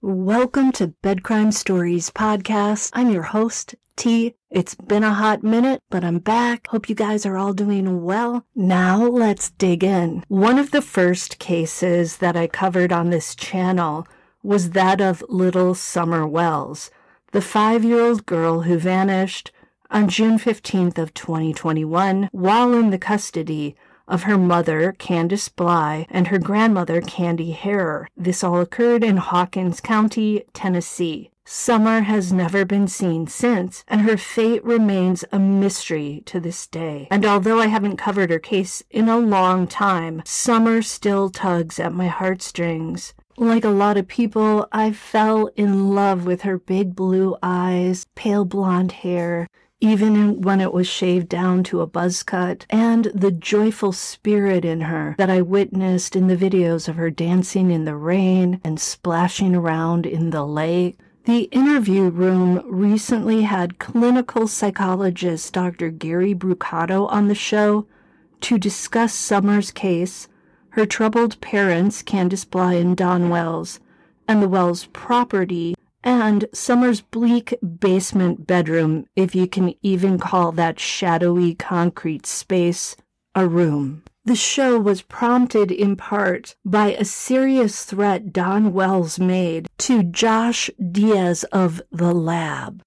Welcome to Bedcrime Stories podcast. I'm your host, T. It's been a hot minute, but I'm back. Hope you guys are all doing well. Now let's dig in. One of the first cases that I covered on this channel was that of little Summer Wells, the five-year-old girl who vanished on June 15th of 2021 while in the custody of her mother, Candus Bly, and her grandmother, Candy Harer. This all occurred in Hawkins County, Tennessee. Summer has never been seen since, and her fate remains a mystery to this day. And although I haven't covered her case in a long time, Summer still tugs at my heartstrings. Like a lot of people, I fell in love with her big blue eyes, pale blonde hair, even when it was shaved down to a buzz cut, and the joyful spirit in her that I witnessed in the videos of her dancing in the rain and splashing around in the lake. The interview room recently had clinical psychologist Dr. Gary Brucato on the show to discuss Summer's case, her troubled parents, Candus Bly and Don Wells, and the Wells property and Summer's bleak basement bedroom, if you can even call that shadowy concrete space a room. The show was prompted in part by a serious threat Don Wells made to Josh Diaz of The Lab.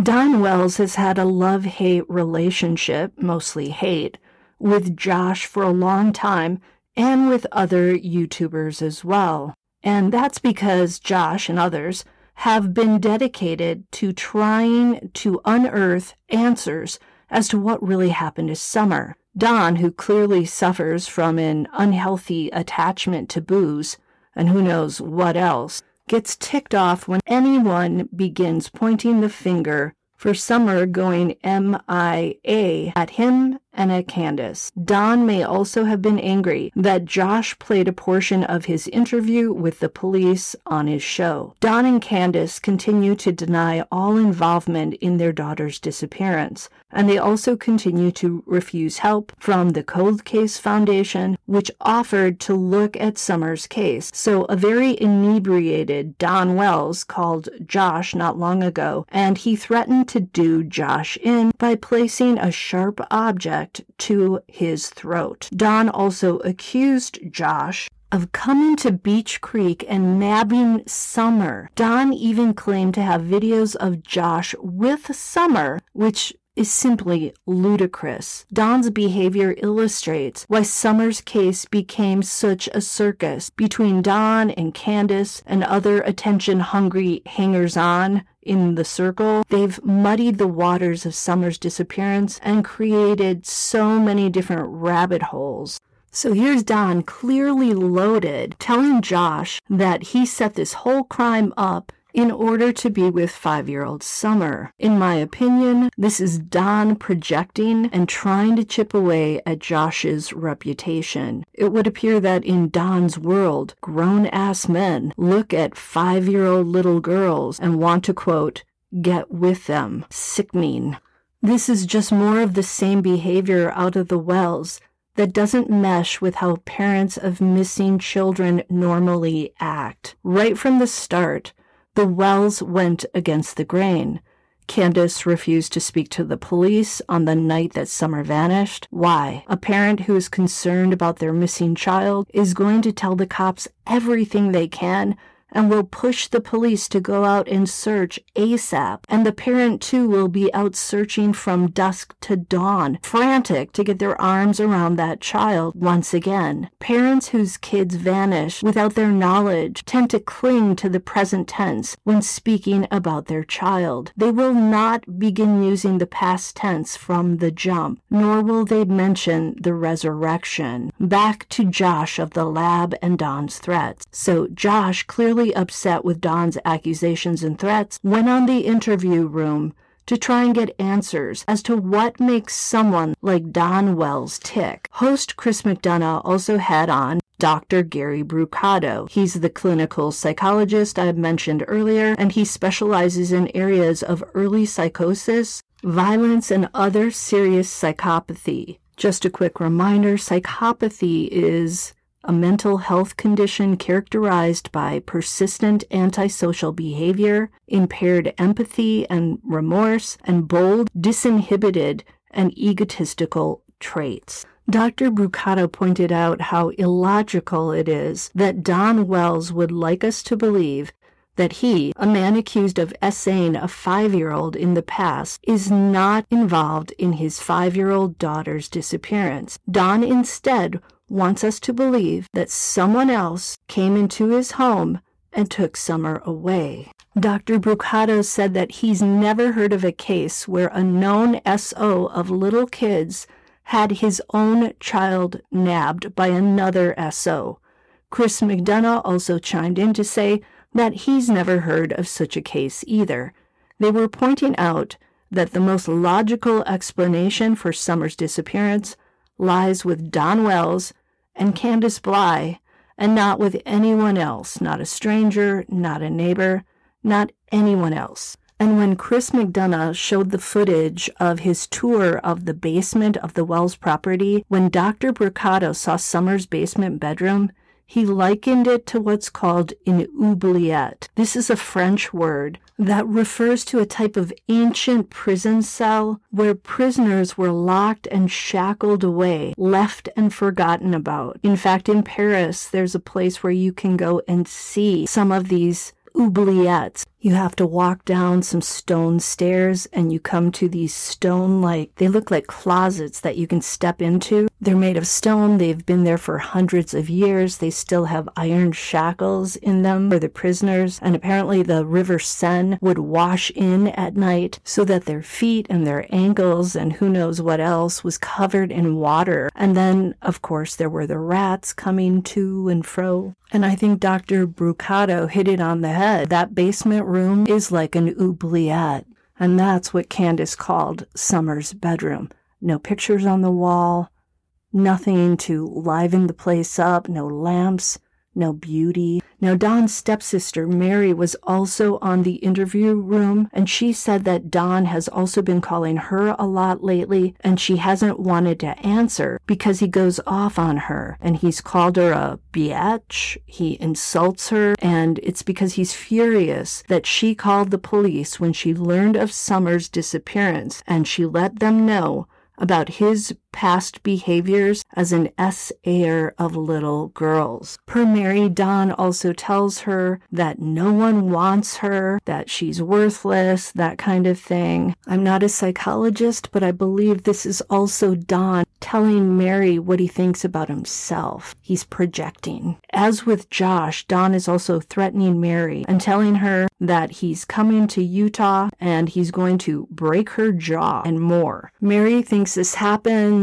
Don Wells has had a love hate relationship, mostly hate, with Josh for a long time and with other YouTubers as well. And that's because Josh and others have been dedicated to trying to unearth answers as to what really happened to Summer. Don, who clearly suffers from an unhealthy attachment to booze, and who knows what else, gets ticked off when anyone begins pointing the finger for Summer going MIA at him and at Candus. Don may also have been angry that Josh played a portion of his interview with the police on his show. Don and Candus continue to deny all involvement in their daughter's disappearance, and they also continue to refuse help from the Cold Case Foundation, which offered to look at Summer's case. So a very inebriated Don Wells called Josh not long ago, and he threatened to do Josh in by placing a sharp object to his throat. Don also accused Josh of coming to Beech Creek and nabbing Summer. Don even claimed to have videos of Josh with Summer, which is simply ludicrous. Don's behavior illustrates why Summer's case became such a circus between Don and Candus and other attention hungry hangers on in the circle. They've muddied the waters of Summer's disappearance and created so many different rabbit holes. So here's Don, clearly loaded, telling Josh that he set this whole crime up in order to be with five year old Summer. In my opinion, this is Don projecting and trying to chip away at Josh's reputation. It would appear that in Don's world, grown ass men look at five year old little girls and want to quote, get with them. Sickening. This is just more of the same behavior out of the wells that doesn't mesh with how parents of missing children normally act. Right from the start, the Wells went against the grain. Candus refused to speak to the police on the night that Summer vanished. Why? A parent who is concerned about their missing child is going to tell the cops everything they can and will push the police to go out and search ASAP. And the parent too will be out searching from dusk to dawn, frantic to get their arms around that child once again. Parents whose kids vanish without their knowledge tend to cling to the present tense when speaking about their child. They will not begin using the past tense from the jump, nor will they mention the resurrection. Back to Josh of the lab and Don's threats. So Josh clearly upset with Don's accusations and threats, went on the interview room to try and get answers as to what makes someone like Don Wells tick. Host Chris McDonough also had on Dr. Gary Brucato. He's the clinical psychologist I mentioned earlier, and he specializes in areas of early psychosis, violence, and other serious psychopathy. Just a quick reminder psychopathy is a mental health condition characterized by persistent antisocial behavior, impaired empathy and remorse, and bold, disinhibited, and egotistical traits. Dr. Brucato pointed out how illogical it is that Don Wells would like us to believe that he, a man accused of essaying a five year old in the past, is not involved in his five year old daughter's disappearance. Don instead wants us to believe that someone else came into his home and took Summer away. Dr. Brucato said that he's never heard of a case where a known SO of little kids had his own child nabbed by another SO. Chris McDonough also chimed in to say that he's never heard of such a case either. They were pointing out that the most logical explanation for Summer's disappearance lies with Don Wells and Candus Bly, and not with anyone else, not a stranger, not a neighbor, not anyone else. And when Chris McDonough showed the footage of his tour of the basement of the Wells property, when Dr. Brucato saw Summer's basement bedroom, he likened it to what's called an oubliette. This is a French word that refers to a type of ancient prison cell where prisoners were locked and shackled away, left and forgotten about. In fact, in Paris, there's a place where you can go and see some of these oubliettes. You have to walk down some stone stairs and you come to these stone like, they look like closets that you can step into. They're made of stone. They've been there for hundreds of years. They still have iron shackles in them for the prisoners. And apparently the River Seine would wash in at night so that their feet and their ankles and who knows what else was covered in water. And then, of course, there were the rats coming to and fro. And I think Dr. Brucato hit it on the head. That basement room is like an oubliette. And that's what Candus called Summer's bedroom. No pictures on the wall, nothing to liven the place up, no lamps, no beauty. Now, Don's stepsister, Mary, was also on the interview room, and she said that Don has also been calling her a lot lately, and she hasn't wanted to answer because he goes off on her, and he's called her a biatch, he insults her, and it's because he's furious that she called the police when she learned of Summer's disappearance, and she let them know about his past behaviors as an essayer of little girls. Per Mary, Don also tells her that no one wants her, that she's worthless, that kind of thing. I'm not a psychologist, but I believe this is also Don telling Mary what he thinks about himself. He's projecting. As with Josh, Don is also threatening Mary and telling her that he's coming to Utah and he's going to break her jaw and more. Mary thinks this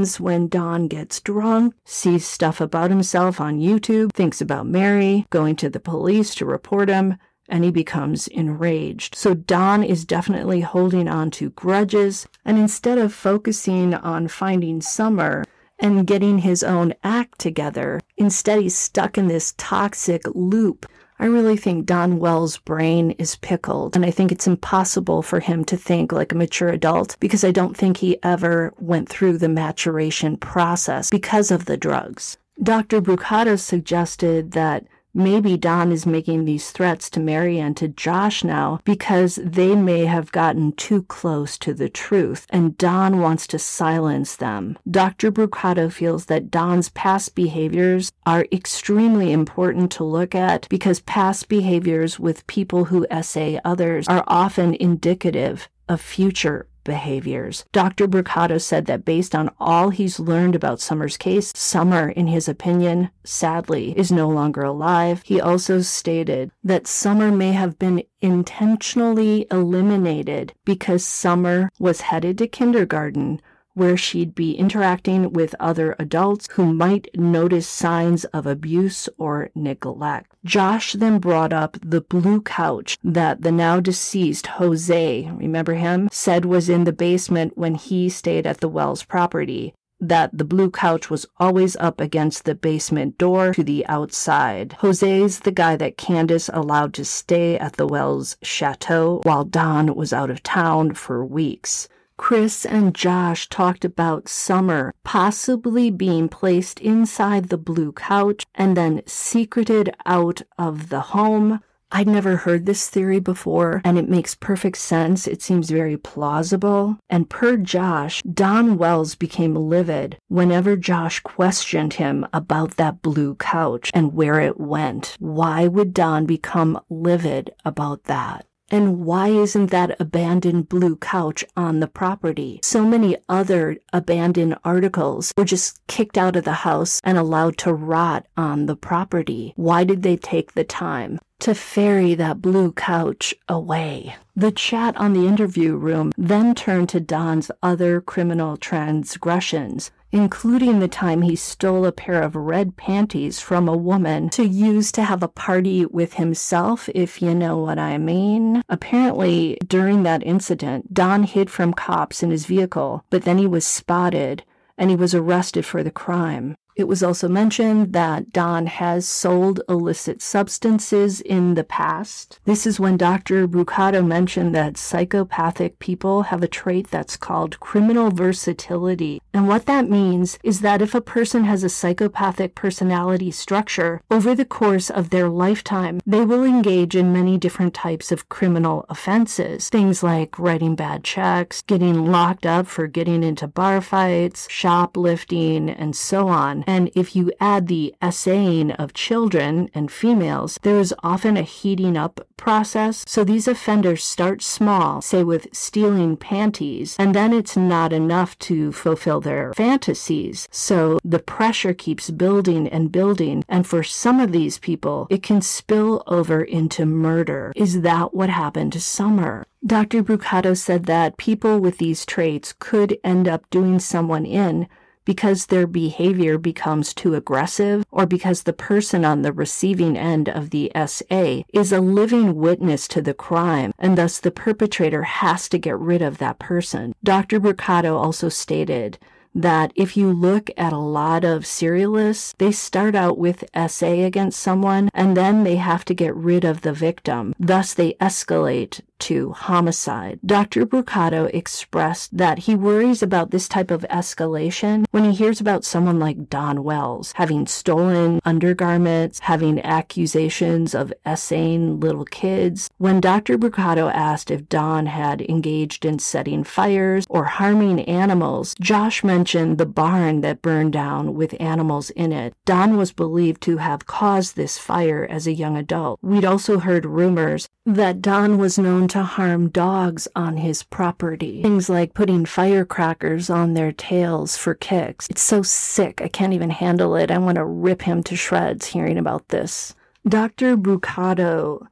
happens when Don gets drunk, sees stuff about himself on YouTube, thinks about Mary, going to the police to report him, and he becomes enraged. So Don is definitely holding on to grudges, and instead of focusing on finding Summer and getting his own act together, instead he's stuck in this toxic loop. I really think Don Wells' brain is pickled, and I think it's impossible for him to think like a mature adult because I don't think he ever went through the maturation process because of the drugs. Dr. Brucato suggested that Maybe Don is making these threats to Mary and to Josh now because they may have gotten too close to the truth, and Don wants to silence them. Dr. Brucato feels that Don's past behaviors are extremely important to look at because past behaviors with people who essay others are often indicative of future behaviors. Dr. Brucato said that based on all he's learned about Summer's case, Summer, in his opinion, sadly, is no longer alive. He also stated that Summer may have been intentionally eliminated because Summer was headed to kindergarten where she'd be interacting with other adults who might notice signs of abuse or neglect. Josh then brought up the blue couch that the now deceased Jose, remember him, said was in the basement when he stayed at the Wells property that the blue couch was always up against the basement door to the outside. Jose's the guy that Candus allowed to stay at the Wells chateau while Don was out of town for weeks. Chris and Josh talked about Summer possibly being placed inside the blue couch and then secreted out of the home I'd never heard this theory before, and it makes perfect sense. It seems very plausible. And per Josh, Don Wells became livid whenever Josh questioned him about that blue couch and where it went. Why would Don become livid about that? And why isn't that abandoned blue couch on the property? So many other abandoned articles were just kicked out of the house and allowed to rot on the property. Why did they take the time? to ferry that blue couch away. The chat on the interview room then turned to Don's other criminal transgressions, including the time he stole a pair of red panties from a woman to use to have a party with himself, if you know what I mean. Apparently, during that incident, Don hid from cops in his vehicle, but then he was spotted and he was arrested for the crime. It was also mentioned that Don has sold illicit substances in the past. This is when Dr. Brucato mentioned that psychopathic people have a trait that's called criminal versatility. And what that means is that if a person has a psychopathic personality structure, over the course of their lifetime, they will engage in many different types of criminal offenses. Things like writing bad checks, getting locked up for getting into bar fights, shoplifting, and so on. And if you add the assaying of children and females, there is often a heating up process. So these offenders start small, say with stealing panties, and then it's not enough to fulfill their fantasies. So the pressure keeps building and building. And for some of these people, it can spill over into murder. Is that what happened to Summer? Dr. Brucato said that people with these traits could end up doing someone in because their behavior becomes too aggressive or because the person on the receiving end of the SA is a living witness to the crime and thus the perpetrator has to get rid of that person. Dr. Brucato also stated that if you look at a lot of serialists, they start out with SA against someone and then they have to get rid of the victim. Thus, they escalate to homicide. Dr. Brucato expressed that he worries about this type of escalation when he hears about someone like Don Wells having stolen undergarments, having accusations of essaying little kids. When Dr. Brucato asked if Don had engaged in setting fires or harming animals, Josh mentioned the barn that burned down with animals in it. Don was believed to have caused this fire as a young adult. We'd also heard rumors that Don was known to harm dogs on his property. Things like putting firecrackers on their tails for kicks. It's so sick, I can't even handle it. I want to rip him to shreds hearing about this. Dr. Brucato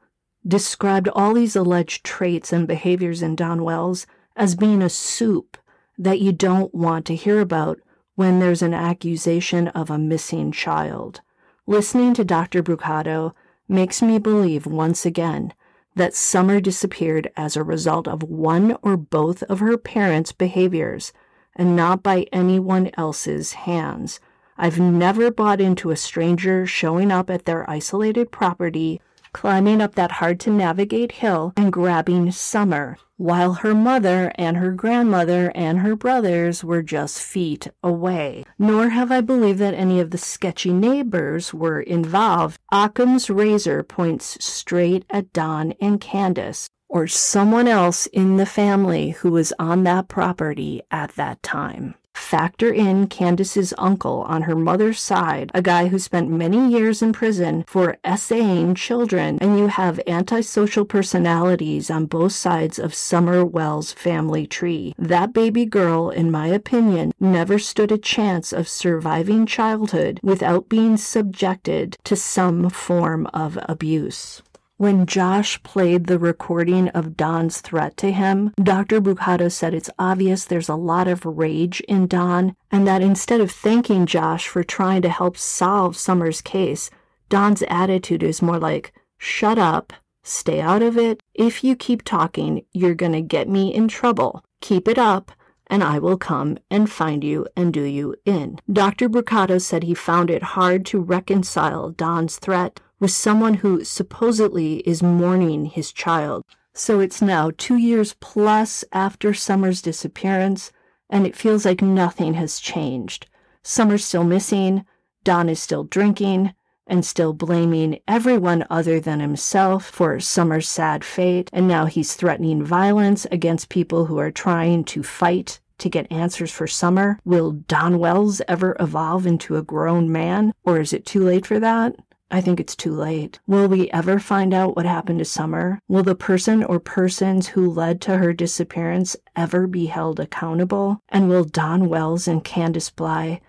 described all these alleged traits and behaviors in Don Wells as being a soup that you don't want to hear about when there's an accusation of a missing child. Listening to Dr. Brucato makes me believe once again that Summer disappeared as a result of one or both of her parents' behaviors and not by anyone else's hands. I've never bought into a stranger showing up at their isolated property climbing up that hard to navigate hill and grabbing Summer, while her mother and her grandmother and her brothers were just feet away. Nor have I believed that any of the sketchy neighbors were involved. Occam's razor points straight at Don and Candus, or someone else in the family who was on that property at that time. Factor in Candus's uncle on her mother's side, a guy who spent many years in prison for essaying children, and you have antisocial personalities on both sides of Summer Wells' family tree. That baby girl, in my opinion, never stood a chance of surviving childhood without being subjected to some form of abuse. When Josh played the recording of Don's threat to him, Dr. Brucato said it's obvious there's a lot of rage in Don, and that instead of thanking Josh for trying to help solve Summer's case, Don's attitude is more like, shut up, stay out of it. If you keep talking, you're going to get me in trouble. Keep it up, and I will come and find you and do you in. Dr. Brucato said he found it hard to reconcile Don's threat with someone who supposedly is mourning his child. So it's now two years plus after Summer's disappearance, and it feels like nothing has changed. Summer's still missing, Don is still drinking, and still blaming everyone other than himself for Summer's sad fate, and now he's threatening violence against people who are trying to fight to get answers for Summer. Will Don Wells ever evolve into a grown man, or is it too late for that? I think it's too late. Will we ever find out what happened to Summer? Will the person or persons who led to her disappearance ever be held accountable? And will Don Wells and Candus Bly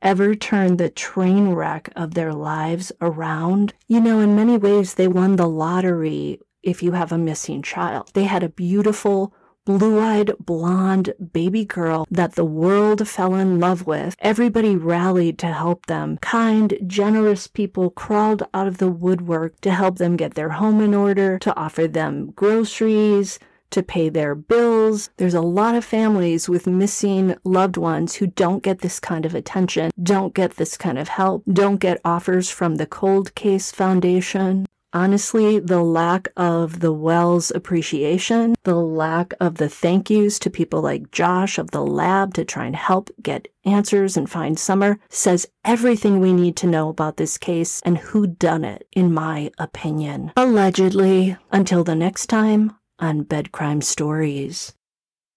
ever turn the train wreck of their lives around? You know, in many ways, they won the lottery if you have a missing child. They had a beautiful, blue eyed, blonde baby girl that the world fell in love with. Everybody rallied to help them. Kind, generous people crawled out of the woodwork to help them get their home in order, to offer them groceries, to pay their bills. There's a lot of families with missing loved ones who don't get this kind of attention, don't get this kind of help, don't get offers from the Cold Case Foundation. Honestly, the lack of the Wells appreciation, the lack of the thank yous to people like Josh of the lab to try and help get answers and find Summer says everything we need to know about this case and who done it, in my opinion. Allegedly. Until the next time on Bed Crime Stories.